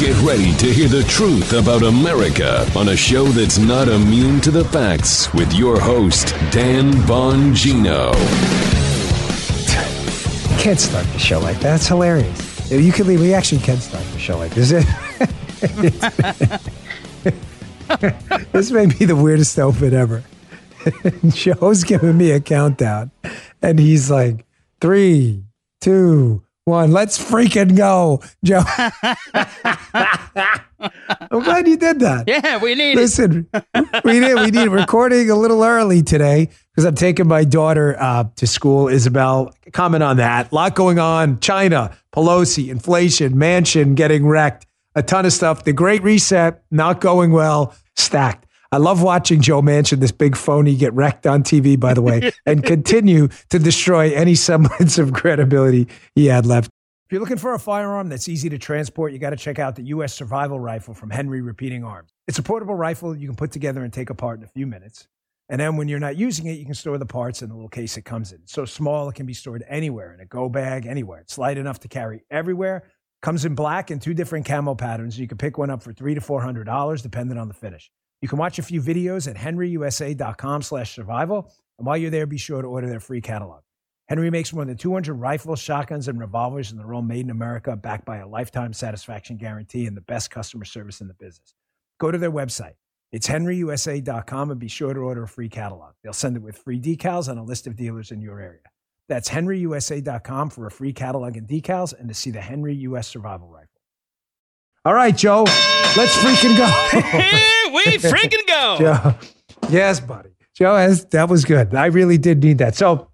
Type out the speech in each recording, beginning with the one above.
Get ready to hear the truth about America on a show that's not immune to the facts with your host, Dan Bongino. can't start the show like that. That's hilarious. You can leave. We actually can start the show like this. this may be the weirdest open ever. Joe's giving me a countdown, and he's like, three, two, one. Let's freaking go, Joe. I'm glad you did that. Yeah, we need Listen, we did. We need recording a little early today because I'm taking my daughter uh, to school. Isabel, comment on that. A lot going on. China, Pelosi, inflation, Manchin getting wrecked, a ton of stuff. The Great Reset not going well. Stacked. I love watching Joe Manchin, this big phony, get wrecked on TV, by the way, and continue to destroy any semblance of credibility he had left. If you're looking for a firearm that's easy to transport, you got to check out the U.S. Survival Rifle from Henry Repeating Arms. It's a portable rifle you can put together and take apart in a few minutes. And then when you're not using it, you can store the parts in the little case it comes in. It's so small, it can be stored anywhere in a go bag, anywhere. It's light enough to carry everywhere. Comes in black and two different camo patterns. You can pick one up for three to four hundred dollars, depending on the finish. You can watch a few videos at henryusa.com slash survival. And while you're there, be sure to order their free catalog. Henry makes more than 200 rifles, shotguns, and revolvers, and they're all made in America, backed by a lifetime satisfaction guarantee and the best customer service in the business. Go to their website. It's henryusa.com and be sure to order a free catalog. They'll send it with free decals and a list of dealers in your area. That's henryusa.com for a free catalog and decals and to see the Henry US Survival Rifle. All right, Joe, let's freaking go. Here we freaking go. Joe. Yes, buddy. Joe, has, that was good. I really did need that. So,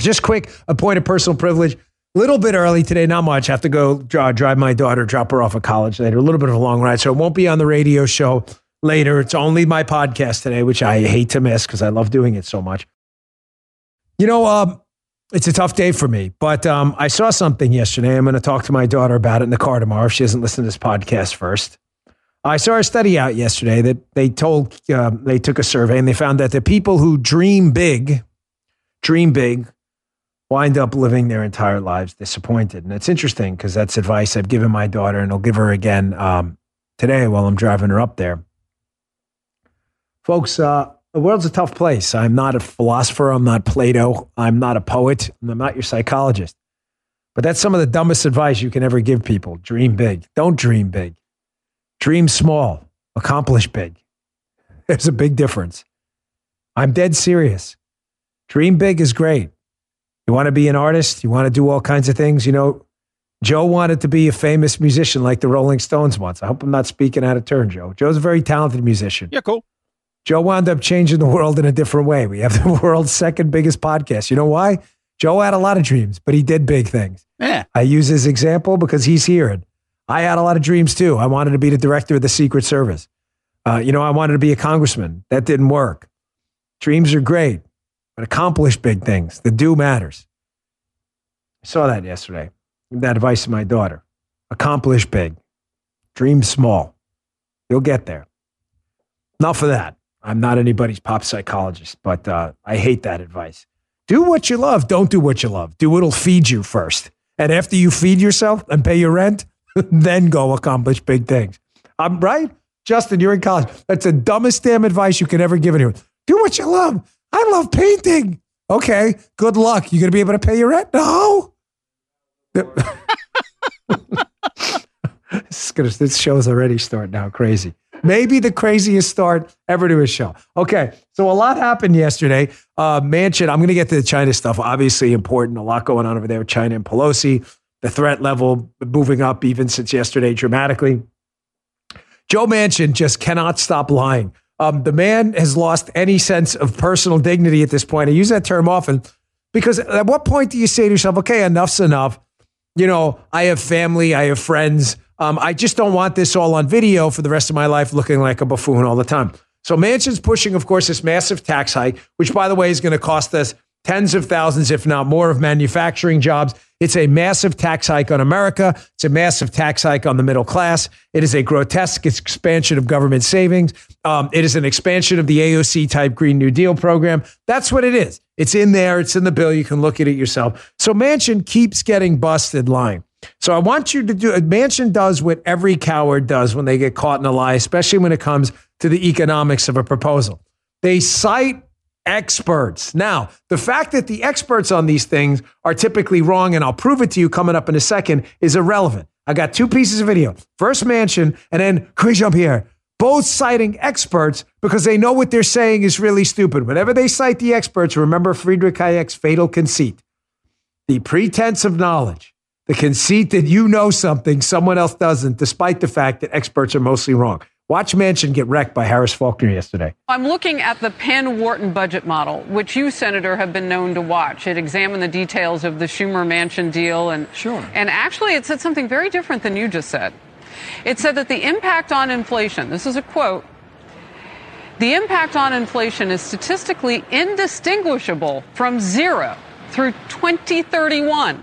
just quick, a point of personal privilege. A little bit early today, not much. I have to go dri- drive my daughter, drop her off at college later. A little bit of a long ride, so it won't be on the radio show later. It's only my podcast today, which I hate to miss because I love doing it so much. You know, um, it's a tough day for me, but um, I saw something yesterday. I'm going to talk to my daughter about it in the car tomorrow if she hasn't listened to this podcast first. I saw a study out yesterday that they told uh, they took a survey and they found that the people who dream big, dream big, wind up living their entire lives disappointed. And it's interesting because that's advice I've given my daughter, and I'll give her again um, today while I'm driving her up there. Folks, uh, the world's a tough place. I'm not a philosopher. I'm not Plato. I'm not a poet. I'm not your psychologist. But that's some of the dumbest advice you can ever give people. Dream big. Don't dream big. Dream small. Accomplish big. There's a big difference. I'm dead serious. Dream big is great. You want to be an artist? You want to do all kinds of things? You know, Joe wanted to be a famous musician like the Rolling Stones once. I hope I'm not speaking out of turn, Joe. Joe's a very talented musician. Yeah, cool. Joe wound up changing the world in a different way. We have the world's second biggest podcast. You know why? Joe had a lot of dreams, but he did big things. Yeah. I use his example because he's here. I had a lot of dreams too. I wanted to be the director of the Secret Service. Uh, you know, I wanted to be a congressman. That didn't work. Dreams are great, but accomplish big things. The do matters. I saw that yesterday. Give that advice to my daughter. Accomplish big. Dream small. You'll get there. Enough of that. I'm not anybody's pop psychologist, but uh, I hate that advice. Do what you love. Don't do what you love. Do what'll feed you first. And after you feed yourself and pay your rent, then go accomplish big things. I'm right. Justin, you're in college. That's the dumbest damn advice you can ever give anyone. Do what you love. I love painting. Okay, good luck. You to be able to pay your rent? No. this, is gonna, this show's already starting now crazy. Maybe the craziest start ever to a show. Okay, so a lot happened yesterday. Uh, Manchin, I'm going to get to the China stuff. Obviously important. A lot going on over there with China and Pelosi. The threat level moving up even since yesterday dramatically. Joe Manchin just cannot stop lying. Um, the man has lost any sense of personal dignity at this point. I use that term often because at what point do you say to yourself, okay, enough's enough? you know, I have family, I have friends. Um, I just don't want this all on video for the rest of my life looking like a buffoon all the time. So Manchin's pushing, of course, this massive tax hike, which, by the way, is going to cost us tens of thousands, if not more, of manufacturing jobs. It's a massive tax hike on America. It's a massive tax hike on the middle class. It is a grotesque expansion of government savings. Um, it is an expansion of the AOC type Green New Deal program. That's what it is. It's in there. It's in the bill. You can look at it yourself. So Manchin keeps getting busted lying. So I want you to do. Manchin does what every coward does when they get caught in a lie, especially when it comes to the economics of a proposal. They cite experts. Now, the fact that the experts on these things are typically wrong, and I'll prove it to you coming up in a second, is irrelevant. I got two pieces of video. First Manchin, and then Karine Jean-Pierre, both citing experts because they know what they're saying is really stupid. Whenever they cite the experts, remember Friedrich Hayek's fatal conceit. The pretense of knowledge, the conceit that you know something someone else doesn't, despite the fact that experts are mostly wrong. Watch Manchin get wrecked by Harris Faulkner yesterday. I'm looking at the Penn Wharton budget model, which you, Senator, have been known to watch. It examined the details of the Schumer Manchin deal, and sure. And actually, it said something very different than you just said. It said that the impact on inflation. This is a quote. The impact on inflation is statistically indistinguishable from zero through 2031.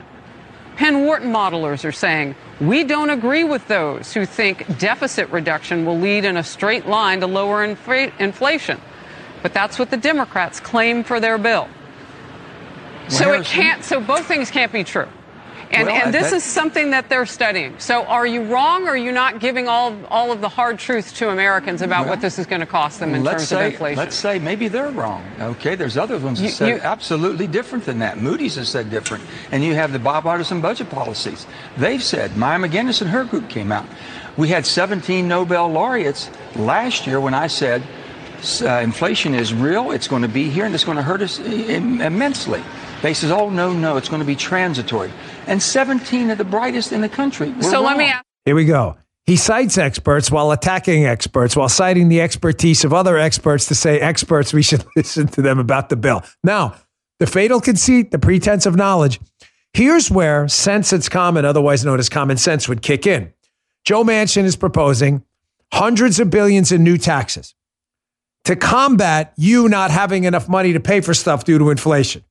Penn Wharton modelers are saying we don't agree with those who think deficit reduction will lead in a straight line to lower infl- inflation. But that's what the Democrats claim for their bill. Well, so it can't so both things can't be true. And, well, and this is something that they're studying. So are you wrong or are you not giving all, all of the hard truth to Americans about well, what this is going to cost them in terms say, of inflation? Let's say maybe they're wrong. Okay, there's other ones that said you, absolutely different than that. Moody's has said different. And you have the Bob bipartisan budget policies. They've said, Maya MacGuineas and her group came out. We had 17 Nobel laureates last year when I said uh, inflation is real, it's going to be here, and it's going to hurt us immensely. They says, oh, no, no, it's going to be transitory. And 17 of the brightest in the country. so wrong. let me ask. Here we go. He cites experts while attacking experts, while citing the expertise of other experts to say, experts, we should listen to them about the bill. Now, the fatal conceit, the pretense of knowledge, here's where sense it's common, otherwise known as common sense, would kick in. Joe Manchin is proposing hundreds of billions in new taxes to combat you not having enough money to pay for stuff due to inflation.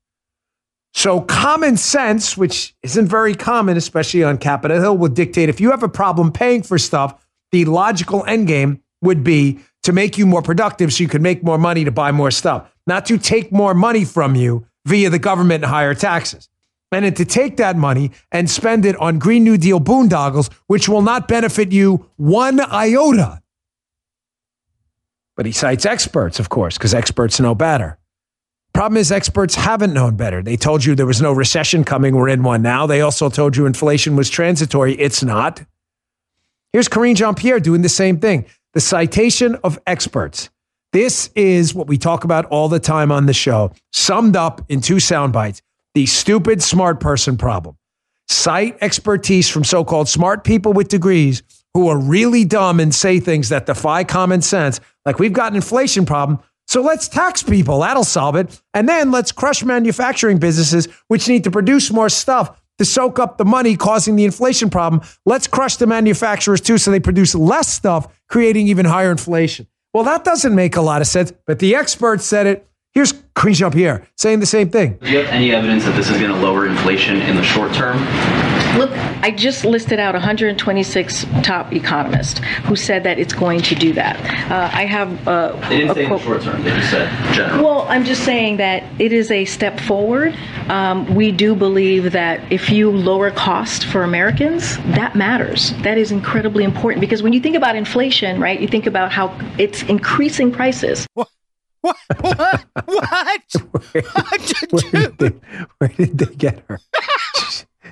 So common sense, which isn't very common, especially on Capitol Hill, will dictate if you have a problem paying for stuff, the logical end game would be to make you more productive so you can make more money to buy more stuff, not to take more money from you via the government and higher taxes. And then to take that money and spend it on Green New Deal boondoggles, which will not benefit you one iota. But he cites experts, of course, because experts know better. Problem is, experts haven't known better. They told you there was no recession coming. We're in one now. They also told you inflation was transitory. It's not. Here's Karine Jean Pierre doing the same thing. The citation of experts. This is what we talk about all the time on the show, summed up in two sound bites the stupid smart person problem. Cite expertise from so called smart people with degrees who are really dumb and say things that defy common sense, like we've got an inflation problem. So let's tax people. That'll solve it. And then let's crush manufacturing businesses, which need to produce more stuff to soak up the money causing the inflation problem. Let's crush the manufacturers too so they produce less stuff, creating even higher inflation. Well, that doesn't make a lot of sense, but the experts said it. Here's Karine Jean Pierre saying the same thing. Do you have any evidence that this is going to lower inflation in the short term? Look, I just listed out 126 top economists who said that it's going to do that. Uh, I have. Uh, they didn't say quote, in the short term. They just said general. Well, I'm just saying that it is a step forward. Um, we do believe that if you lower cost for Americans, that matters. That is incredibly important because when you think about inflation, right, you think about how it's increasing prices. What? What? What? what? where, where, did they, where did they get her?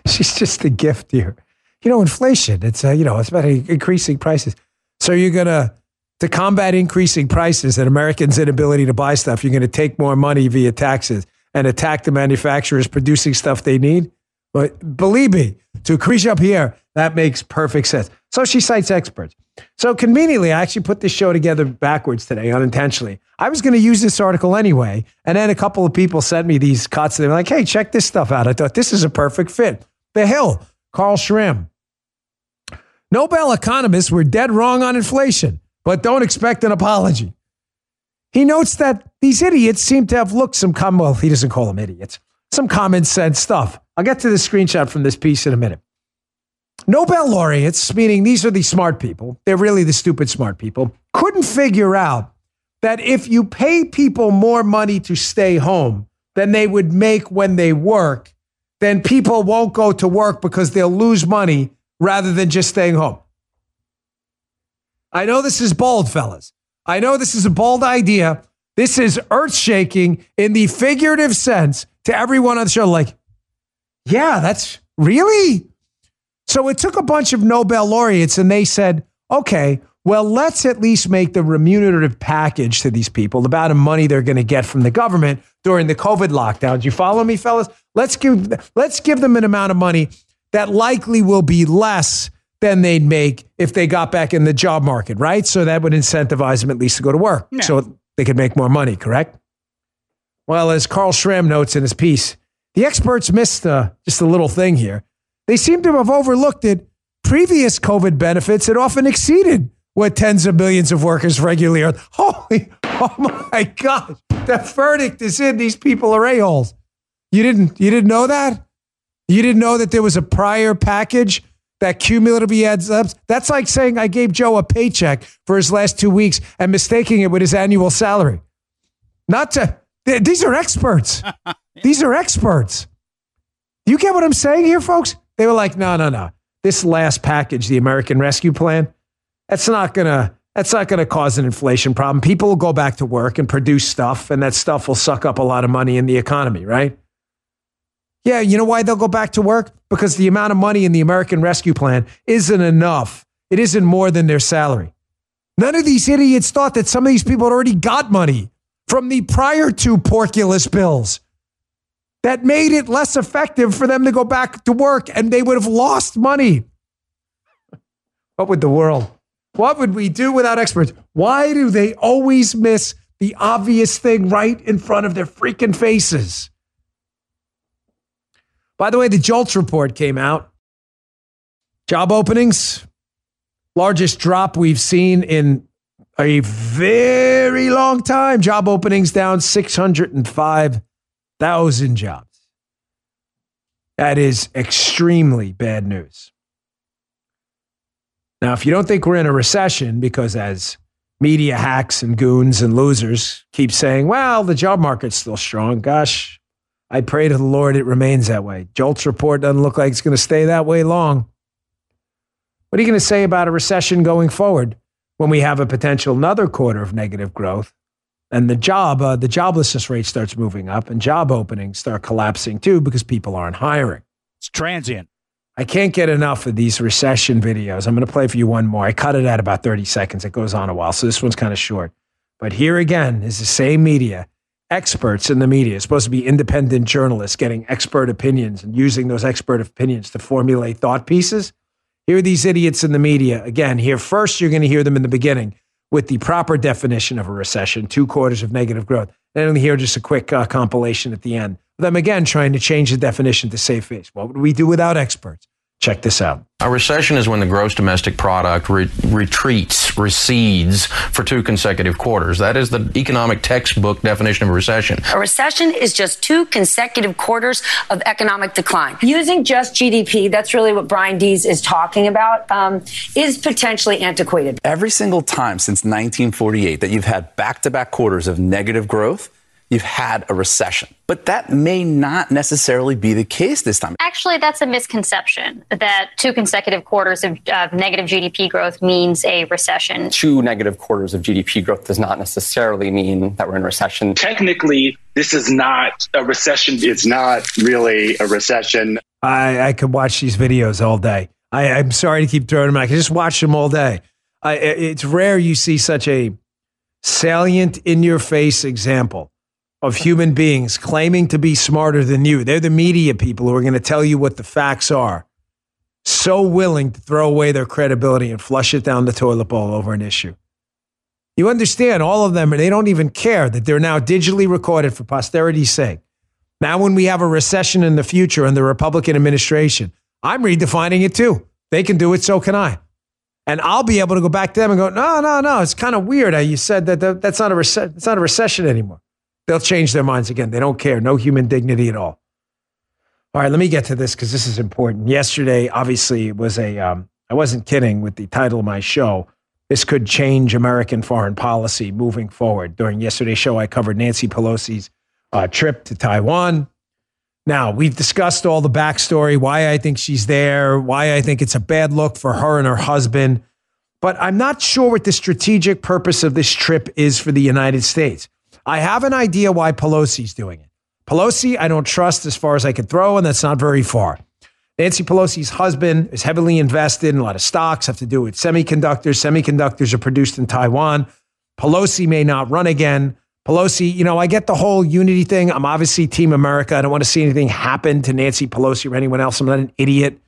she's just a gift here. You know, inflation. It's uh, you know, it's about increasing prices. So you're gonna to combat increasing prices and Americans' inability to buy stuff. You're gonna take more money via taxes and attack the manufacturers producing stuff they need. But believe me, to Krisha Pierre, that makes perfect sense. So she cites experts. So conveniently, I actually put this show together backwards today, unintentionally. I was going to use this article anyway, and then a couple of people sent me these cuts. They were like, "Hey, check this stuff out." I thought this is a perfect fit. The Hill. Carl Schramm. Nobel economists were dead wrong on inflation, but don't expect an apology. He notes that these idiots seem to have looked some common, well, he doesn't call them idiots, some common sense stuff. I'll get to the screenshot from this piece in a minute. Nobel laureates, meaning these are the smart people, they're really the stupid smart people, couldn't figure out that if you pay people more money to stay home than they would make when they work, then people won't go to work because they'll lose money rather than just staying home. I know this is bold, fellas. I know this is a bold idea. This is earth shaking in the figurative sense to everyone on the show. Like, yeah, that's really. So it took a bunch of Nobel laureates and they said, okay, well, let's at least make the remunerative package to these people, the amount of money they're going to get from the government during the COVID lockdowns. You follow me, fellas? Let's give, let's give them an amount of money that likely will be less than they'd make if they got back in the job market, right? So that would incentivize them at least to go to work Yeah. so they could make more money, correct? Well, as Carl Schramm notes in his piece, the experts missed uh, just a little thing here. They seem to have overlooked that previous COVID benefits had often exceeded what tens of millions of workers regularly earn. Holy, oh my gosh, the verdict is in. These people are a-holes. You didn't, you didn't know that? You didn't know that there was a prior package that cumulatively adds up? That's like saying I gave Joe a paycheck for his last two weeks and mistaking it with his annual salary. Not to, these are experts. These are experts. You get what I'm saying here, folks? They were like, no, no, no. This last package, the American Rescue Plan, that's not gonna that's not gonna cause an inflation problem. People will go back to work and produce stuff, and that stuff will suck up a lot of money in the economy, right? Yeah, you know why they'll go back to work? Because the amount of money in the American Rescue Plan isn't enough. It isn't more than their salary. None of these idiots thought that some of these people had already got money from the prior two porkulus bills that made it less effective for them to go back to work and they would have lost money. What would the world, what would we do without experts? Why do they always miss the obvious thing right in front of their freaking faces? By the way, the JOLTS report came out. Job openings, largest drop we've seen in a very long time. Job openings down 605,000 jobs. That is extremely bad news. Now, if you don't think we're in a recession, because as media hacks and goons and losers keep saying, well, the job market's still strong, gosh, I pray to the Lord it remains that way. JOLTS report doesn't look like it's going to stay that way long. What are you going to say about a recession going forward when we have a potential another quarter of negative growth and the job, uh, the joblessness rate starts moving up and job openings start collapsing too because people aren't hiring? It's transient. I can't get enough of these recession videos. I'm going to play for you one more. I cut it at about 30 seconds. It goes on a while. So this one's kind of short. But here again is the same media, experts in the media, supposed to be independent journalists getting expert opinions and using those expert opinions to formulate thought pieces. Here are these idiots in the media. Again, here first, you're going to hear them in the beginning with the proper definition of a recession, two quarters of negative growth. Then here just a quick uh, compilation at the end. Them again trying to change the definition to save face. What would we do without experts? Check this out. A recession is when the gross domestic product re- retreats, recedes for two consecutive quarters. That is the economic textbook definition of a recession. A recession is just two consecutive quarters of economic decline. Using just GDP, that's really what Brian Deese is talking about, um, is potentially antiquated. Every single time since 1948 that you've had back to back quarters of negative growth, you've had a recession. But that may not necessarily be the case this time. Actually, that's a misconception that two consecutive quarters of, of negative GDP growth means a recession. Two negative quarters of GDP growth does not necessarily mean that we're in a recession. Technically, this is not a recession. It's not really a recession. I, I could watch these videos all day. I, I'm sorry to keep throwing them. out. I can just watch them all day. I, it's rare you see such a salient, in your face example of human beings claiming to be smarter than you. They're the media people who are going to tell you what the facts are. So willing to throw away their credibility and flush it down the toilet bowl over an issue. You understand, all of them, and they don't even care that they're now digitally recorded for posterity's sake. Now, when we have a recession in the future and the Republican administration, I'm redefining it too. They can do it, so can I. And I'll be able to go back to them and go, no, no, no. It's kind of weird. You said that that's not a rece- it's not a recession anymore. They'll change their minds again. They don't care. No human dignity at all. All right, let me get to this because this is important. Yesterday, obviously, it was a. Um, I wasn't kidding with the title of my show. This could change American foreign policy moving forward. During yesterday's show, I covered Nancy Pelosi's uh, trip to Taiwan. Now, we've discussed all the backstory, why I think she's there, why I think it's a bad look for her and her husband. But I'm not sure what the strategic purpose of this trip is for the United States. I have an idea why Pelosi's doing it. Pelosi, I don't trust as far as I could throw, and that's not very far. Nancy Pelosi's husband is heavily invested in a lot of stocks, have to do with semiconductors. Semiconductors are produced in Taiwan. Pelosi may not run again. Pelosi, you know, I get the whole unity thing. I'm obviously Team America. I don't want to see anything happen to Nancy Pelosi or anyone else. I'm not an idiot.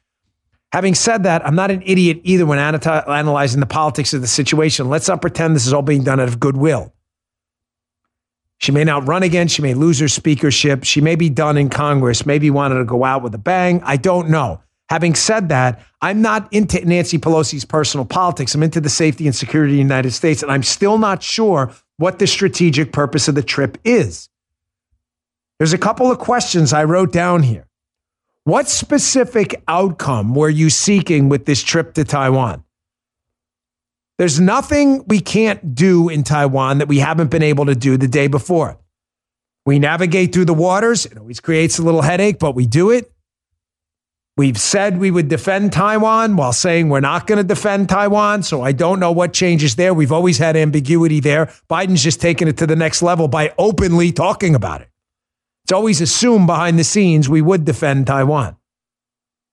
Having said that, I'm not an idiot either when analyzing the politics of the situation. Let's not pretend this is all being done out of goodwill. She may not run again. She may lose her speakership. She may be done in Congress, maybe wanted to go out with a bang. I don't know. Having said that, I'm not into Nancy Pelosi's personal politics. I'm into the safety and security of the United States. And I'm still not sure what the strategic purpose of the trip is. There's a couple of questions I wrote down here. What specific outcome were you seeking with this trip to Taiwan? There's nothing we can't do in Taiwan that we haven't been able to do the day before. We navigate through the waters. It always creates a little headache, but we do it. We've said we would defend Taiwan while saying we're not going to defend Taiwan. So I don't know what changes there. We've always had ambiguity there. Biden's just taken it to the next level by openly talking about it. It's always assumed behind the scenes we would defend Taiwan.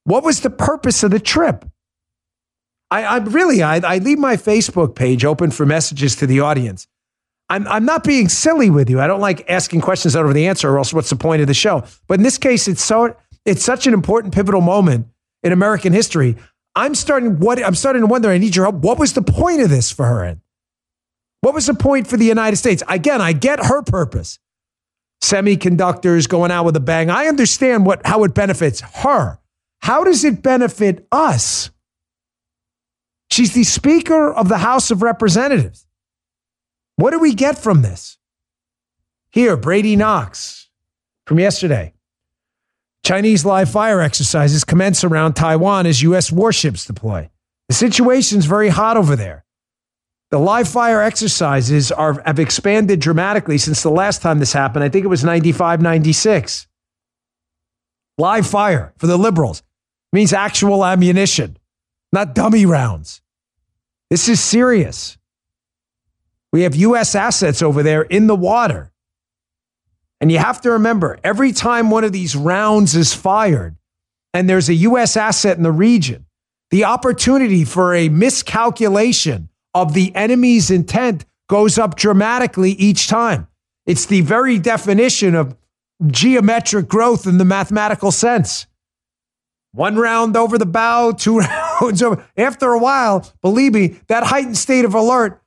What was the purpose of the trip? I, I really, I, I leave my Facebook page open for messages to the audience. I'm, I'm not being silly with you. I don't like asking questions out of the answer, or else what's the point of the show? But in this case, it's so it's such an important pivotal moment in American history. I'm starting what I'm starting to wonder. I need your help. What was the point of this for her? What was the point for the United States? Again, I get her purpose. Semiconductors going out with a bang. I understand what how it benefits her. How does it benefit us? She's the Speaker of the House of Representatives. What do we get from this? Here, Brady Knox from yesterday. Chinese live fire exercises commence around Taiwan as U.S. warships deploy. The situation's very hot over there. The live fire exercises are, have expanded dramatically since the last time this happened. I think it was 95, 96. Live fire for the liberals means actual ammunition, not dummy rounds. This is serious. We have U.S. assets over there in the water. And you have to remember every time one of these rounds is fired and there's a U.S. asset in the region, the opportunity for a miscalculation of the enemy's intent goes up dramatically each time. It's the very definition of geometric growth in the mathematical sense. One round over the bow, two rounds over. After a while, believe me, that heightened state of alert,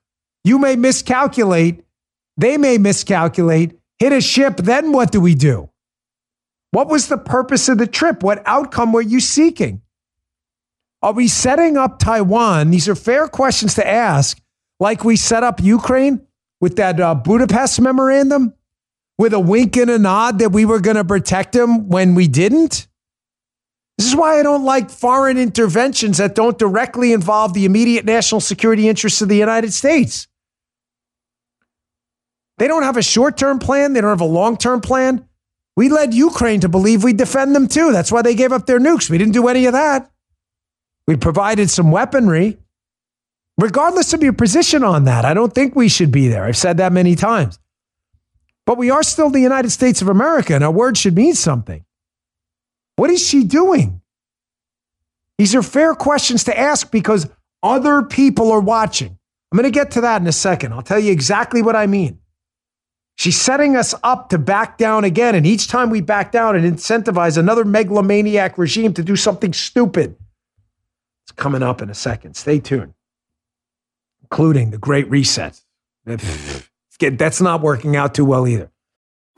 you may miscalculate. They may miscalculate, hit a ship. Then what do we do? What was the purpose of the trip? What outcome were you seeking? Are we setting up Taiwan? These are fair questions to ask, like we set up Ukraine with that uh, Budapest memorandum, with a wink and a nod that we were going to protect them when we didn't. This is why I don't like foreign interventions that don't directly involve the immediate national security interests of the United States. They don't have a short term plan, they don't have a long term plan. We led Ukraine to believe we'd defend them too. That's why they gave up their nukes. We didn't do any of that. We provided some weaponry. Regardless of your position on that, I don't think we should be there. I've said that many times. But we are still the United States of America, and our word should mean something. What is she doing? These are fair questions to ask because other people are watching. I'm going to get to that in a second. I'll tell you exactly what I mean. She's setting us up to back down again. And each time we back down and incentivize another megalomaniac regime to do something stupid. It's coming up in a second. Stay tuned, including the Great Reset. That's not working out too well either.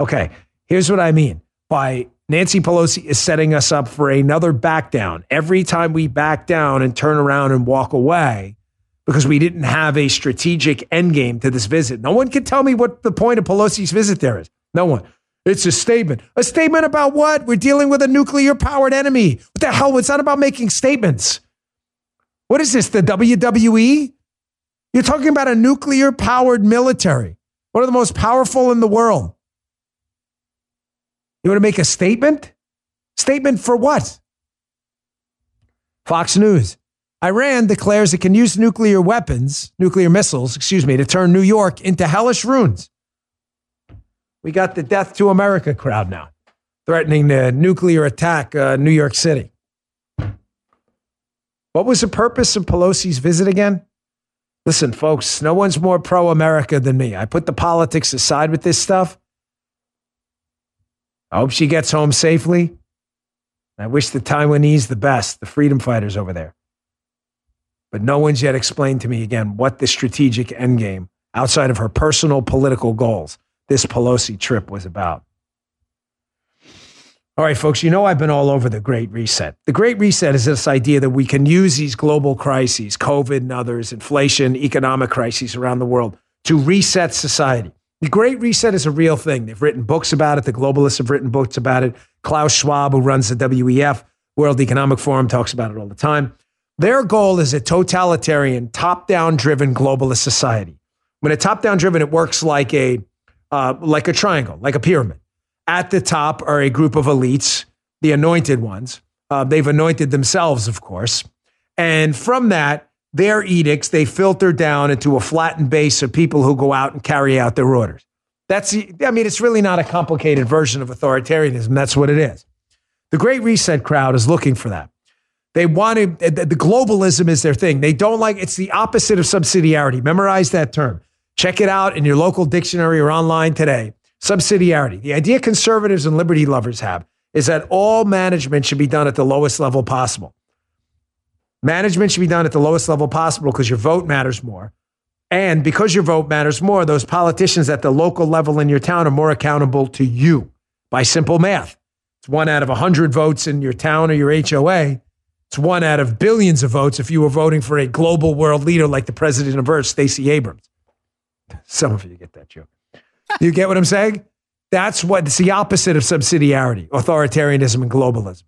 Okay, here's what I mean by Nancy Pelosi is setting us up for another back down. Every time we back down and turn around and walk away because we didn't have a strategic endgame to this visit. No one can tell me what the point of Pelosi's visit there is. No one. It's a statement. A statement about what? We're dealing with a nuclear powered enemy. What the hell? It's not about making statements. What is this, the WWE? You're talking about a nuclear powered military, one of the most powerful in the world. You want to make a statement? Statement for what? Fox News. Iran declares it can use nuclear weapons, nuclear missiles, excuse me, to turn New York into hellish ruins. We got the death to America crowd now, threatening the nuclear attack uh, New York City. What was the purpose of Pelosi's visit again? Listen, folks, no one's more pro America than me. I put the politics aside with this stuff. I hope she gets home safely. I wish the Taiwanese the best, the freedom fighters over there. But no one's yet explained to me again what the strategic endgame outside of her personal political goals this Pelosi trip was about. All right, folks, you know I've been all over the Great Reset. The Great Reset is this idea that we can use these global crises, COVID and others, inflation, economic crises around the world, to reset society. The Great Reset is a real thing. They've written books about it. The globalists have written books about it. Klaus Schwab, who runs the WEF, World Economic Forum, talks about it all the time. Their goal is a totalitarian, top down driven globalist society. When a top down driven, it works like a, uh, like a triangle, like a pyramid. At the top are a group of elites, the anointed ones. Uh, they've anointed themselves, of course. And from that, their edicts, they filter down into a flattened base of people who go out and carry out their orders. That's, I mean, it's really not a complicated version of authoritarianism. That's what it is. The Great Reset crowd is looking for that. They want to, the globalism is their thing. They don't like, it's the opposite of subsidiarity. Memorize that term. Check it out in your local dictionary or online today. Subsidiarity. The idea conservatives and liberty lovers have is that all management should be done at the lowest level possible. Management should be done at the lowest level possible because your vote matters more. And because your vote matters more, those politicians at the local level in your town are more accountable to you by simple math. It's one out of 100 votes in your town or your HOA. It's one out of billions of votes if you were voting for a global world leader like the president of Earth, Stacey Abrams. Some of you get that joke. You get what I'm saying? That's what it's the opposite of subsidiarity, authoritarianism, and globalism.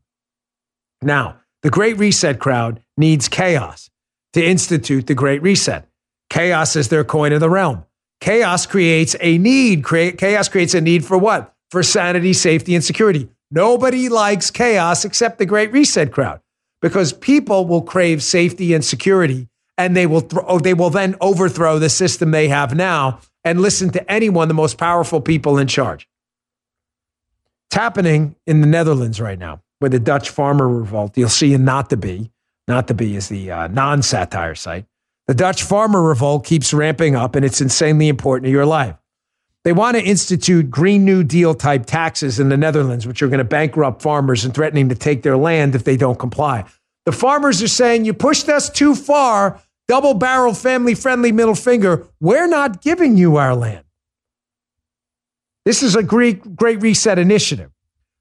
Now, the Great Reset crowd needs chaos to institute the Great Reset. Chaos is their coin of the realm. Chaos creates a need. Chaos creates a need for what? For sanity, safety, and security. Nobody likes chaos except the Great Reset crowd because people will crave safety and security and they will, oh, they will then overthrow the system they have now and listen to anyone, the most powerful people in charge. It's happening in the Netherlands right now with the Dutch farmer revolt. You'll see in Not the Bee. Not the Bee is the uh, non satire site. The Dutch farmer revolt keeps ramping up and it's insanely important to your life. They want to institute Green New Deal type taxes in the Netherlands, which are going to bankrupt farmers and threatening to take their land if they don't comply. The farmers are saying, You pushed us too far, double barrel, family friendly middle finger. We're not giving you our land. This is a great, great reset initiative.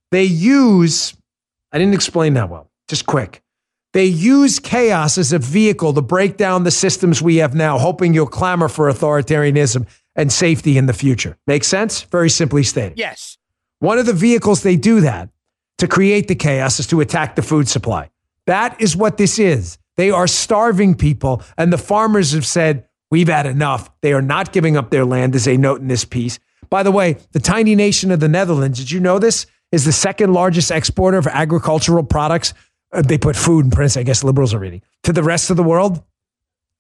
They use, I didn't explain that well, just quick. They use chaos as a vehicle to break down the systems we have now, hoping you'll clamor for authoritarianism and safety in the future. Make sense? Very simply stated. Yes. One of the vehicles they do that to create the chaos is to attack the food supply. That is what this is. They are starving people, and the farmers have said, We've had enough. They are not giving up their land, as they note in this piece. By the way, the tiny nation of the Netherlands, did you know this? Is the second largest exporter of agricultural products. Uh, they put food in Prince, I guess liberals are reading, to the rest of the world.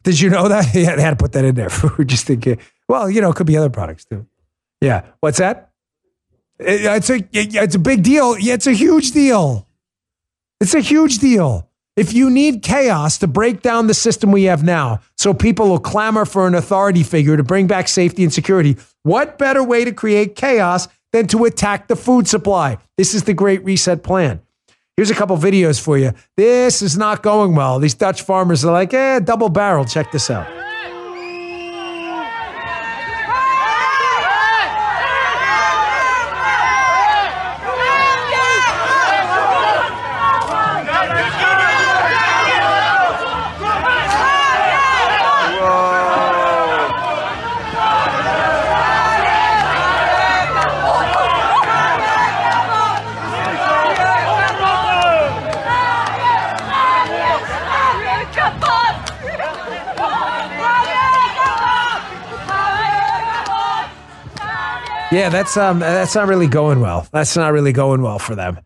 Did you know that? Yeah, they had to put that in there. Food, just thinking, well, you know, it could be other products too. Yeah. What's that? It- it's a it's a big deal. Yeah, it's a huge deal. It's a huge deal. If you need chaos to break down the system we have now, so people will clamor for an authority figure to bring back safety and security, what better way to create chaos than to attack the food supply? This is the Great Reset Plan. Here's a couple videos for you. This is not going well. These Dutch farmers are like, eh, double barrel. Check this out. Yeah, that's um, that's not really going well. That's not really going well for them.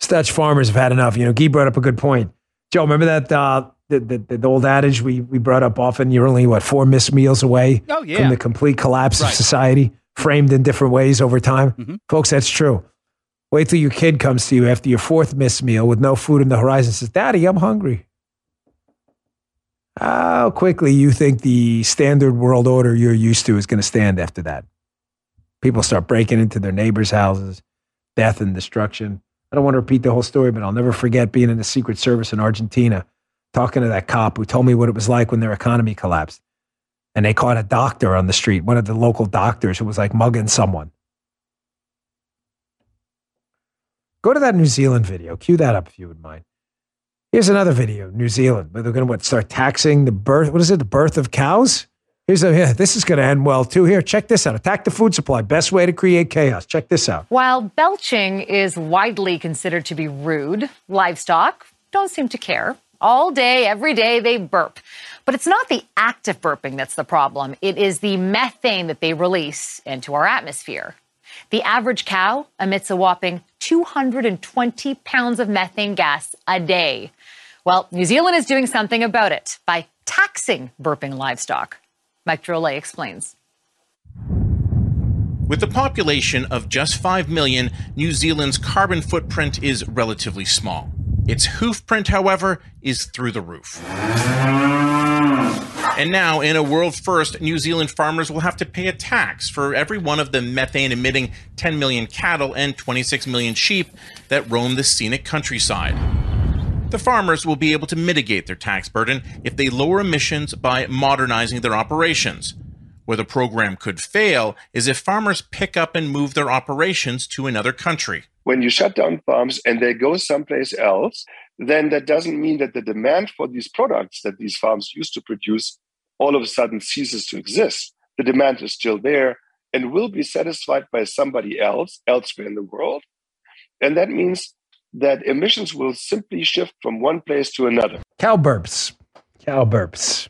Dutch farmers have had enough. You know, Guy brought up a good point. Joe, remember that uh, the, the the old adage we we brought up often? You're only what four missed meals away Oh, yeah. from the complete collapse Right. of society, framed in different ways over time. Mhm. Folks, that's true. Wait till your kid comes to you after your fourth missed meal with no food in the horizon says, Daddy, I'm hungry. How quickly you think the standard world order you're used to is going to stand after that? People start breaking into their neighbors' houses, death and destruction. I don't want to repeat the whole story, but I'll never forget being in the Secret Service in Argentina, talking to that cop who told me what it was like when their economy collapsed. And they caught a doctor on the street, one of the local doctors who was like mugging someone. Go to that New Zealand video. Cue that up if you would mind. Here's another video, New Zealand, where they're going to what start taxing the birth. What is it? The birth of cows. Here's a. Yeah, this is going to end well too. Here, check this out. Attack the food supply. Best way to create chaos. Check this out. While belching is widely considered to be rude, livestock don't seem to care. All day, every day, they burp. But it's not the act of burping that's the problem, it is the methane that they release into our atmosphere. The average cow emits a whopping 220 pounds of methane gas a day. Well, New Zealand is doing something about it by taxing burping livestock. Mike Drolet explains. With a population of just 5 million, New Zealand's carbon footprint is relatively small. Its hoof print, however, is through the roof. And now, in a world first, New Zealand farmers will have to pay a tax for every one of the methane emitting 10 million cattle and 26 million sheep that roam the scenic countryside. The farmers will be able to mitigate their tax burden if they lower emissions by modernizing their operations. Where the program could fail is if farmers pick up and move their operations to another country. when you shut down farms and they go someplace else, then that doesn't mean that the demand for these products that these farms used to produce all of a sudden ceases to exist. The demand is still there and will be satisfied by somebody else elsewhere in the world. And that means that emissions will simply shift from one place to another. Cow burps. Cow burps.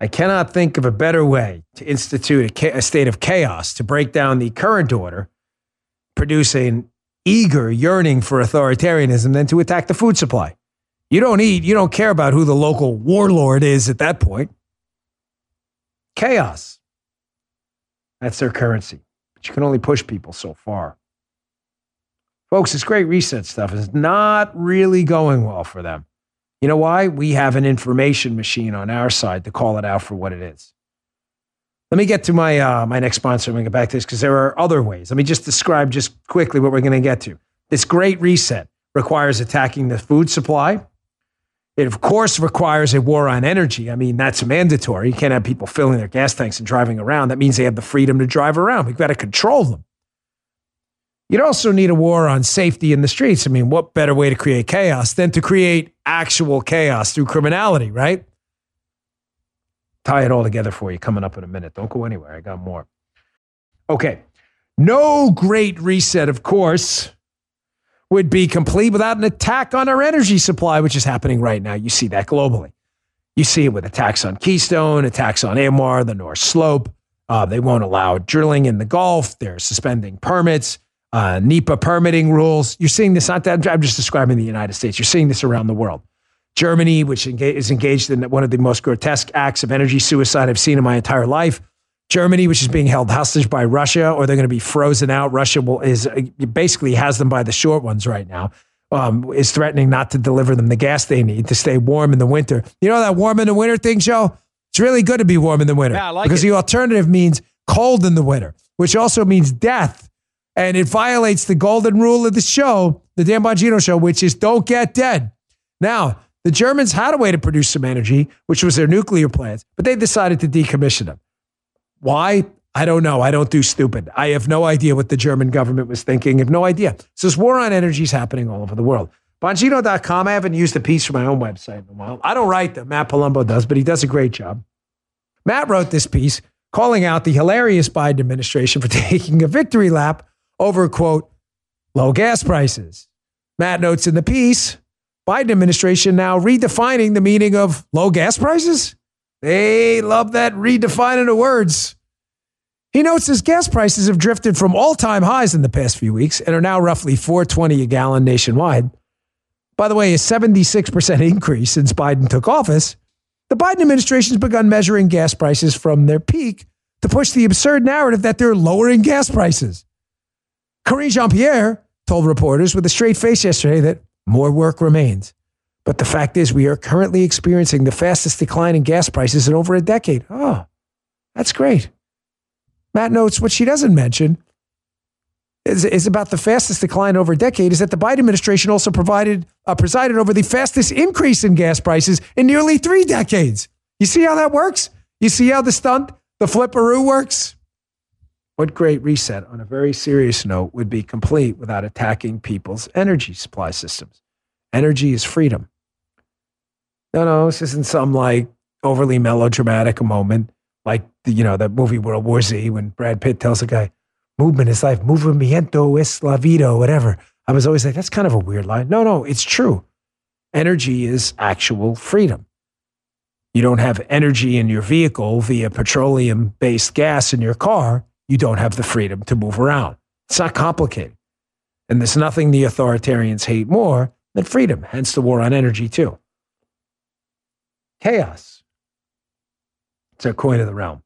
I cannot think of a better way to institute a, cha- a state of chaos to break down the current order, produce an eager yearning for authoritarianism than to attack the food supply. You don't eat, you don't care about who the local warlord is at that point. Chaos. That's their currency. But you can only push people so far. Folks, this great reset stuff is not really going well for them. You know why? We have an information machine on our side to call it out for what it is. Let me get to my uh, my next sponsor. I'm going to get back to this because there are other ways. Let me just describe just quickly what we're going to get to. This great reset requires attacking the food supply. It of course requires a war on energy. I mean that's mandatory. You can't have people filling their gas tanks and driving around. That means they have the freedom to drive around. We've got to control them. You'd also need a war on safety in the streets. I mean, what better way to create chaos than to create actual chaos through criminality, right? tie it all together for you coming up in a minute. Don't go anywhere. I got more. Okay. No great reset, of course, would be complete without an attack on our energy supply, which is happening right now. You see that globally. You see it with attacks on Keystone, attacks on ANWR, the North Slope. Uh, they won't allow drilling in the Gulf. They're suspending permits, uh, NEPA permitting rules. You're seeing this. Not that I'm just describing the United States. You're seeing this around the world. Germany, which is engaged in one of the most grotesque acts of energy suicide I've seen in my entire life. Germany, which is being held hostage by Russia, or they're going to be frozen out. Russia will, is basically has them by the short ones right now. Um, is threatening not to deliver them the gas they need to stay warm in the winter. You know that warm in the winter thing, Joe? It's really good to be warm in the winter Yeah, like because it. the alternative means cold in the winter, which also means death. And it violates the golden rule of the show, the Dan Bongino show, which is don't get dead. Now, the Germans had a way to produce some energy, which was their nuclear plants, but they decided to decommission them. Why? I don't know. I don't do stupid. I have no idea what the German government was thinking. I have no idea. So this war on energy is happening all over the world. Bongino.com, I haven't used a piece for my own website in a while. I don't write them. Matt Palumbo does, but he does a great job. Matt wrote this piece calling out the hilarious Biden administration for taking a victory lap over, quote, low gas prices. Matt notes in the piece, Biden administration now redefining the meaning of low gas prices. They love that redefining of words. He notes his gas prices have drifted from all-time highs in the past few weeks and are now roughly 420 a gallon nationwide. By the way, a 76% increase since Biden took office. The Biden administration has begun measuring gas prices from their peak to push the absurd narrative that they're lowering gas prices. Karine Jean Pierre told reporters with a straight face yesterday that more work remains. But the fact is, we are currently experiencing the fastest decline in gas prices in over a decade. Oh, that's great. Matt notes what she doesn't mention is, is about the fastest decline over a decade is that the Biden administration also provided uh, presided over the fastest increase in gas prices in nearly three decades. You see how that works? You see how the stunt, the flipperoo works? What great reset on a very serious note would be complete without attacking people's energy supply systems? Energy is freedom. No, no, this isn't some like overly melodramatic moment like the, you know that movie World War Z when Brad Pitt tells a guy, "Movement is life, movimiento es la vida," whatever. I was always like, that's kind of a weird line. No, no, it's true. Energy is actual freedom. You don't have energy in your vehicle via petroleum based gas in your car. You don't have the freedom to move around. It's not complicated. And there's nothing the authoritarians hate more than freedom, hence the war on energy, too. Chaos. It's a coin of the realm.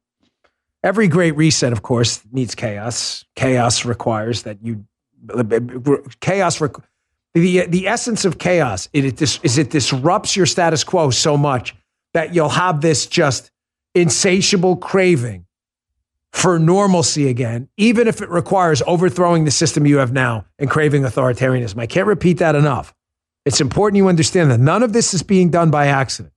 Every great reset, of course, needs chaos. Chaos requires that you chaos. The the essence of chaos it dis, is it disrupts your status quo so much that you'll have this just insatiable craving for normalcy again, even if it requires overthrowing the system you have now and craving authoritarianism. I can't repeat that enough. It's important you understand that none of this is being done by accident.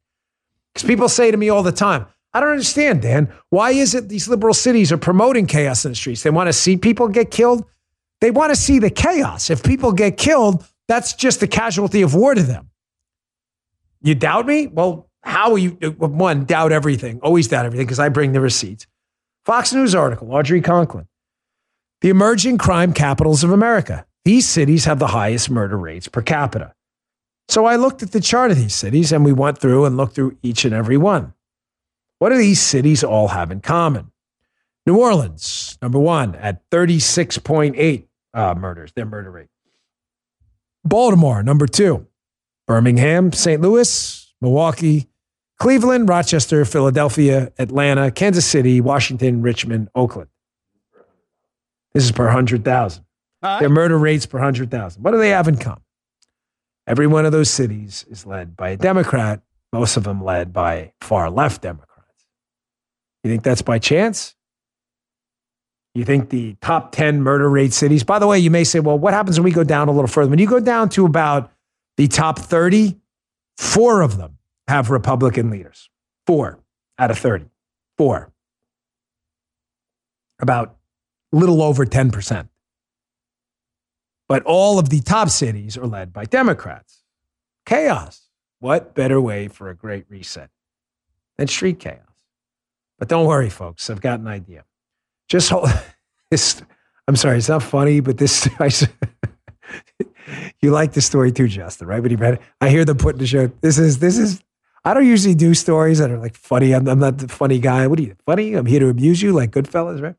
Because people say to me all the time, I don't understand, Dan. Why is it these liberal cities are promoting chaos in the streets? They want to see people get killed. They want to see the chaos. If people get killed, that's just a casualty of war to them. You doubt me? Well, how you, uh, one, doubt everything, always doubt everything, because I bring the receipts. Fox News article, Audrey Conklin. The emerging crime capitals of America. These cities have the highest murder rates per capita. So I looked at the chart of these cities and we went through and looked through each and every one. What do these cities all have in common? New Orleans, number one, at 36.8 uh, murders, their murder rate. Baltimore, number two. Birmingham, St. Louis, Milwaukee, Cleveland, Rochester, Philadelphia, Atlanta, Kansas City, Washington, Richmond, Oakland. This is per 100,000. Their murder rates per 100,000. What do they have in common? Every one of those cities is led by a Democrat, most of them led by far left Democrats. You think that's by chance? You think the top 10 murder rate cities, by the way, you may say, well, what happens when we go down a little further? When you go down to about the top 30, four of them have Republican leaders. Four out of 30. Four. About a little over 10%. But all of the top cities are led by Democrats. Chaos. What better way for a great reset than street chaos? But don't worry, folks. I've got an idea. Just hold this. I'm sorry, it's not funny, but this. I, you like the story too, Justin, right? But you read it. I hear them putting the show. This is this is. I don't usually do stories that are like funny. I'm, I'm not the funny guy. What are you funny? I'm here to amuse you, like Goodfellas, right?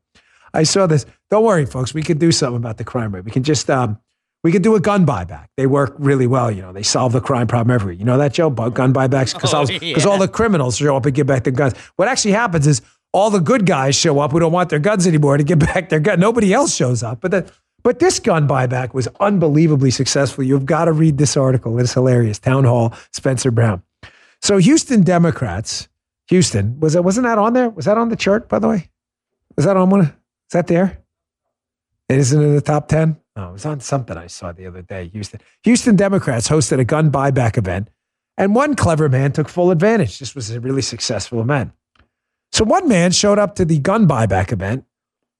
I saw this. Don't worry, folks. We can do something about the crime rate. We can just um, we could do a gun buyback. They work really well. You know, they solve the crime problem everywhere. You know that, Joe? Gun buybacks because Oh, because yeah. all the criminals show up and get back their guns. What actually happens is all the good guys show up who don't want their guns anymore to get back their gun. Nobody else shows up. But the, but this gun buyback was unbelievably successful. You've got to read this article. It's hilarious. Townhall, Spencer Brown. So Houston Democrats, Houston was that wasn't that on there? Was that on the chart by the way? Was that on one? Is that there? It isn't in the top 10? Oh, it was on something I saw the other day. Houston. Houston Democrats hosted a gun buyback event, and one clever man took full advantage. This was a really successful event. So one man showed up to the gun buyback event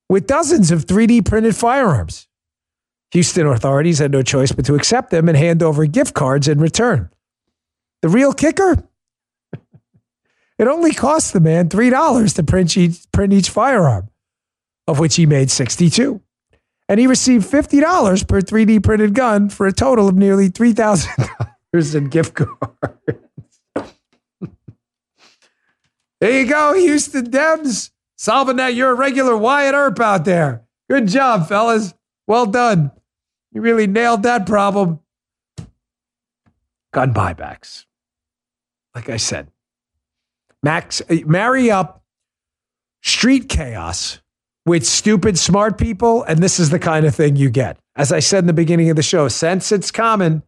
with dozens of 3D printed firearms. Houston authorities had no choice but to accept them and hand over gift cards in return. The real kicker? It only cost the man $3 to print each, print each firearm, of which he made 62 and he received $50 per 3D printed gun for a total of nearly $3,000 in gift cards. there you go, Houston Dems. Solving that. You're a regular Wyatt Earp out there. Good job, fellas. Well done. You really nailed that problem. Gun buybacks. Like I said, Max, uh, marry up street chaos with stupid smart people, and this is the kind of thing you get. As I said in the beginning of the show, sense it's common.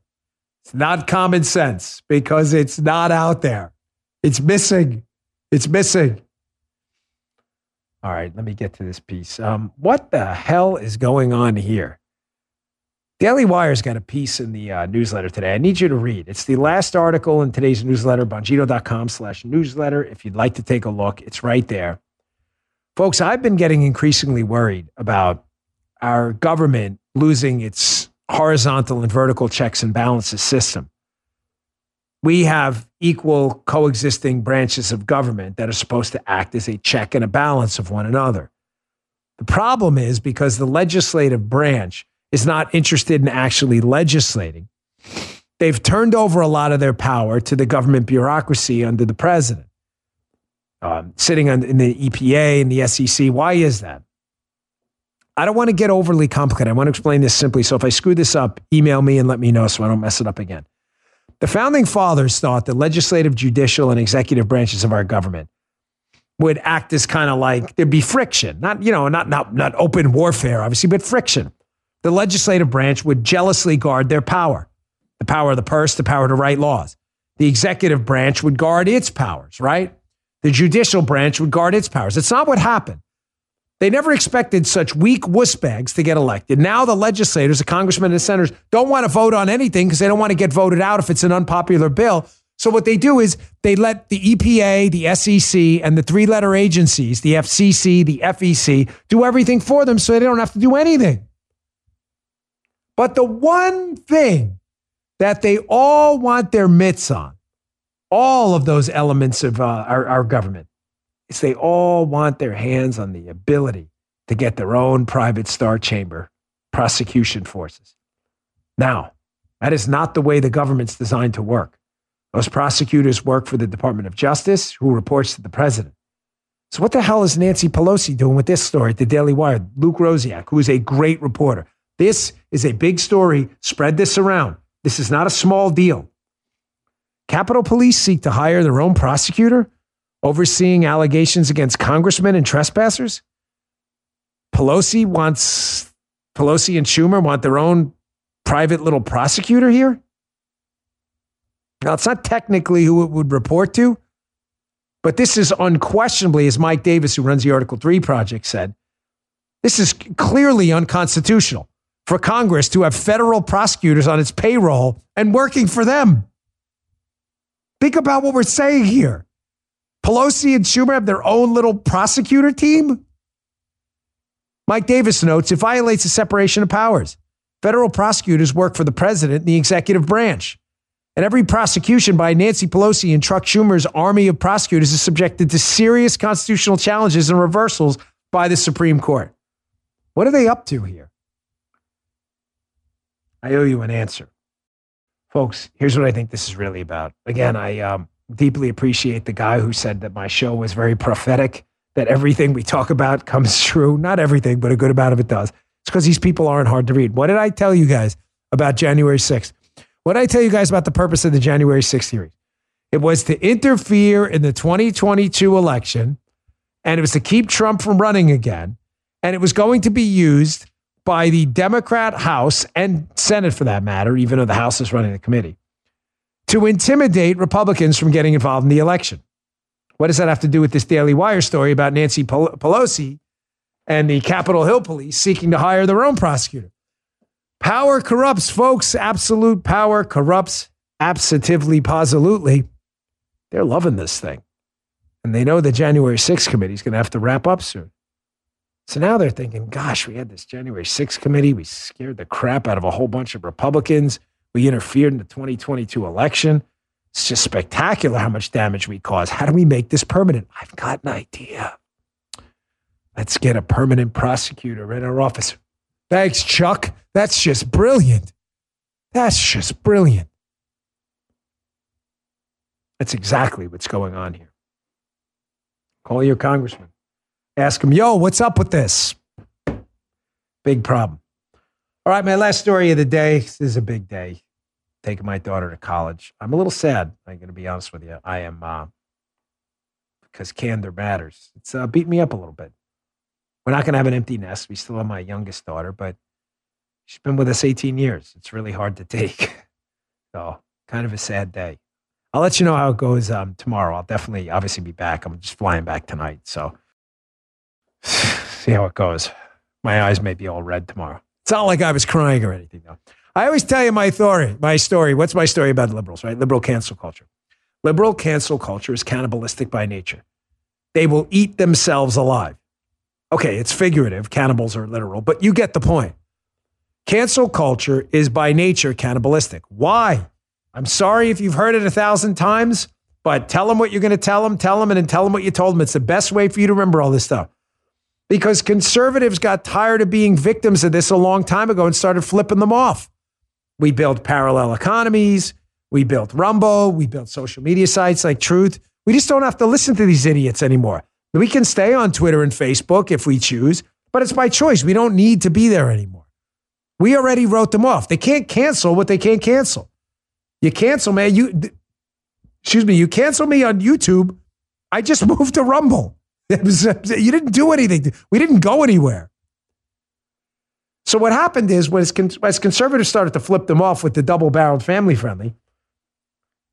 It's not common sense because it's not out there. It's missing. It's missing. All right, let me get to this piece. Um, what the hell is going on here? Daily Wire's got a piece in the uh, newsletter today. I need you to read. It's the last article in today's newsletter, bongino.com slash newsletter. If you'd like to take a look, it's right there. Folks, I've been getting increasingly worried about our government losing its horizontal and vertical checks and balances system. We have equal coexisting branches of government that are supposed to act as a check and a balance of one another. The problem is because the legislative branch is not interested in actually legislating, they've turned over a lot of their power to the government bureaucracy under the president um, sitting on, in the EPA and the SEC. Why is that? I don't want to get overly complicated. I want to explain this simply. So if I screw this up, email me and let me know so I don't mess it up again. The founding fathers thought the legislative, judicial, and executive branches of our government would act as kind of like there'd be friction, not you know, not not not open warfare, obviously, but friction. The legislative branch would jealously guard their power, the power of the purse, the power to write laws. The executive branch would guard its powers, right? The judicial branch would guard its powers. It's not what happened. They never expected such weak wussbags to get elected. Now the legislators, the congressmen and senators, don't want to vote on anything because they don't want to get voted out if it's an unpopular bill. So what they do is they let the EPA, the SEC, and the three-letter agencies, the FCC, the FEC, do everything for them so they don't have to do anything. But the one thing that they all want their mitts on, all of those elements of uh, our, our government, is they all want their hands on the ability to get their own private star chamber prosecution forces. Now, that is not the way the government's designed to work. Those prosecutors work for the Department of Justice, who reports to the president. So, what the hell is Nancy Pelosi doing with this story at the Daily Wire? Luke Rosiak, who is a great reporter. This is a big story. Spread this around. This is not a small deal. Capitol Police seek to hire their own prosecutor overseeing allegations against congressmen and trespassers. Pelosi wants Pelosi and Schumer want their own private little prosecutor here. Now, it's not technically who it would report to, but this is unquestionably, as Mike Davis, who runs the Article 3 project, said, this is clearly unconstitutional for Congress to have federal prosecutors on its payroll and working for them. Think about what we're saying here. Pelosi and Schumer have their own little prosecutor team. Mike Davis notes it violates the separation of powers. Federal prosecutors work for the president and the executive branch. And every prosecution by Nancy Pelosi and Chuck Schumer's army of prosecutors is subjected to serious constitutional challenges and reversals by the Supreme Court. What are they up to here? I owe you an answer. Folks, here's what I think this is really about. Again, I um, deeply appreciate the guy who said that my show was very prophetic, that everything we talk about comes true. Not everything, but a good amount of it does. It's because these people aren't hard to read. What did I tell you guys about January 6th? What did I tell you guys about the purpose of the January 6th hearing? It was to interfere in the 2022 election, and it was to keep Trump from running again. And it was going to be used by the Democrat House and Senate, for that matter, even though the House is running the committee, to intimidate Republicans from getting involved in the election. What does that have to do with this Daily Wire story about Nancy Pelosi and the Capitol Hill police seeking to hire their own prosecutor? Power corrupts, folks. Absolute power corrupts absolutely, positively. They're loving this thing. And they know the January 6th committee is going to have to wrap up soon. So now they're thinking, gosh, we had this January 6th committee. We scared the crap out of a whole bunch of Republicans. We interfered in the 2022 election. It's just spectacular how much damage we caused. How do we make this permanent? I've got an idea. Let's get a permanent prosecutor in our office. Thanks, Chuck. That's just brilliant. That's just brilliant. That's exactly what's going on here. Call your congressman. Ask him, yo, what's up with this? Big problem. All right, my last story of the day. This is a big day. Taking my daughter to college. I'm a little sad. I'm going to be honest with you. I am, uh, because candor matters. It's uh, beat me up a little bit. We're not going to have an empty nest. We still have my youngest daughter, but she's been with us 18 years. It's really hard to take. So, kind of a sad day. I'll let you know how it goes um, tomorrow. I'll definitely, obviously, be back. I'm just flying back tonight. So, see how it goes. My eyes may be all red tomorrow. It's not like I was crying or anything, though. I always tell you my story. My story. What's my story about liberals, right? Liberal cancel culture. Liberal cancel culture is cannibalistic by nature. They will eat themselves alive. Okay, it's figurative. Cannibals are literal, but you get the point. Cancel culture is by nature cannibalistic. Why? I'm sorry if you've heard it a thousand times, but tell them what you're going to tell them, tell them, and then tell them what you told them. It's the best way for you to remember all this stuff. Because conservatives got tired of being victims of this a long time ago and started flipping them off. We built parallel economies. We built Rumble. We built social media sites like Truth. We just don't have to listen to these idiots anymore. We can stay on Twitter and Facebook if we choose, but it's by choice. We don't need to be there anymore. We already wrote them off. They can't cancel what they can't cancel. You cancel me, you excuse me, you cancel me on YouTube. I just moved to Rumble. You didn't do anything. We didn't go anywhere. So what happened is when as conservatives started to flip them off with the double-barreled family friendly,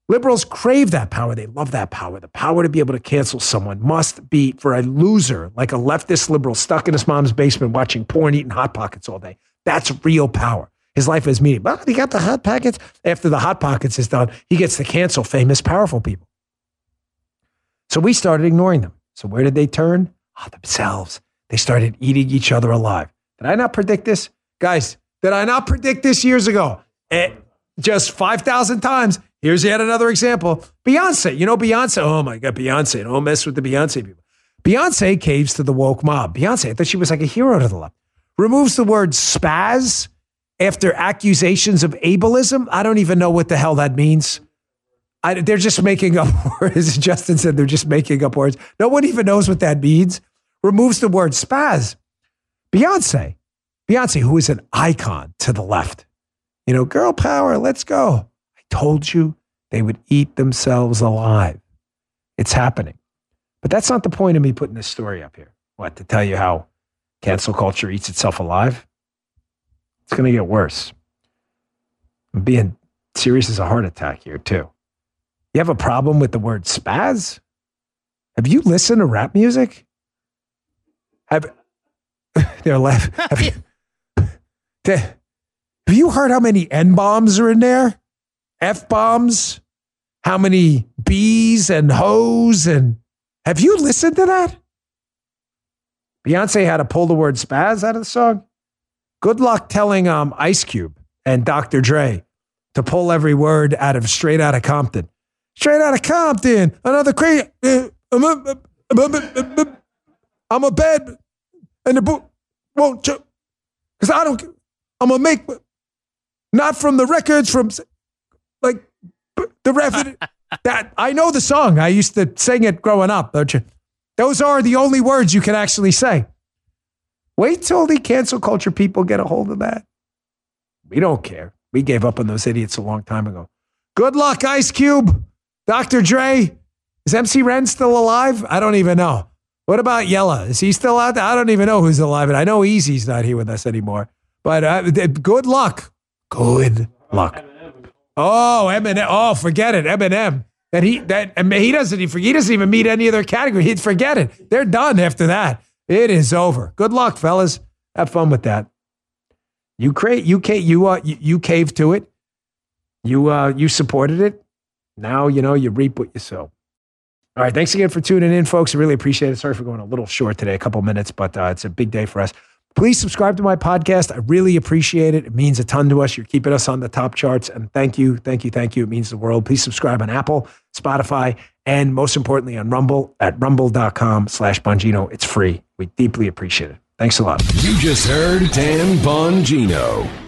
Liberals crave that power. They love that power. The power to be able to cancel someone must be for a loser like a leftist liberal stuck in his mom's basement watching porn, eating Hot Pockets all day. That's real power. His life is meaning. But he got the Hot Pockets. After the Hot Pockets is done, he gets to cancel famous, powerful people. So we started ignoring them. So where did they turn? Oh, themselves. They started eating each other alive. Did I not predict this? Guys, did I not predict this years ago? Eh, just 5,000 times. Here's yet another example. Beyonce. You know Beyonce? Oh my God, Beyonce. Don't mess with the Beyonce people. Beyonce caves to the woke mob. Beyonce, I thought she was like a hero to the left. Removes the word spaz after accusations of ableism. I don't even know what the hell that means. I, they're just making up words. Justin said they're just making up words. No one even knows what that means. Removes the word spaz. Beyonce. Beyonce, who is an icon to the left. You know, girl power, let's go I told you they would eat themselves alive. It's happening. But that's not the point of me putting this story up here. What, to tell you how cancel culture eats itself alive? It's going to get worse. I'm being serious as a heart attack here, too. You have a problem with the word spaz? Have you listened to rap music? Have they're laughing. Have you, have you heard how many N bombs are in there? F bombs, how many bees and hoes. And have you listened to that? Beyonce had to pull the word spaz out of the song. Good luck telling um, Ice Cube and Dr. Dre to pull every word out of straight out of Compton. Straight out of Compton, another crazy. Uh, I'm a, I'm a bad, and the book won't because I don't. I'm gonna make not from the records from like the record that I know the song. I used to sing it growing up, don't you? Those are the only words you can actually say. Wait till the cancel culture people get a hold of that. We don't care. We gave up on those idiots a long time ago. Good luck, Ice Cube. Dr. Dre. Is MC Ren still alive? I don't even know. What about Yella? Is he still out there? I don't even know who's alive. And I know Eazy's not here with us anymore. But uh, good luck. Good luck. Oh, Eminem. Oh, forget it. Eminem. That he that he doesn't even he doesn't even meet any other category. He'd forget it. They're done after that. It is over. Good luck, fellas. Have fun with that. You create you you uh you, you caved to it. You uh you supported it. Now you know you reap what you sow. All right, thanks again for tuning in, folks. I really appreciate it. Sorry for going a little short today, a couple minutes, but uh, it's a big day for us. Please subscribe to my podcast. I really appreciate it. It means a ton to us. You're keeping us on the top charts. And thank you, thank you, thank you. It means the world. Please subscribe on Apple, Spotify, and most importantly on Rumble at rumble.com slash Bongino. It's free. We deeply appreciate it. Thanks a lot. You just heard Dan Bongino.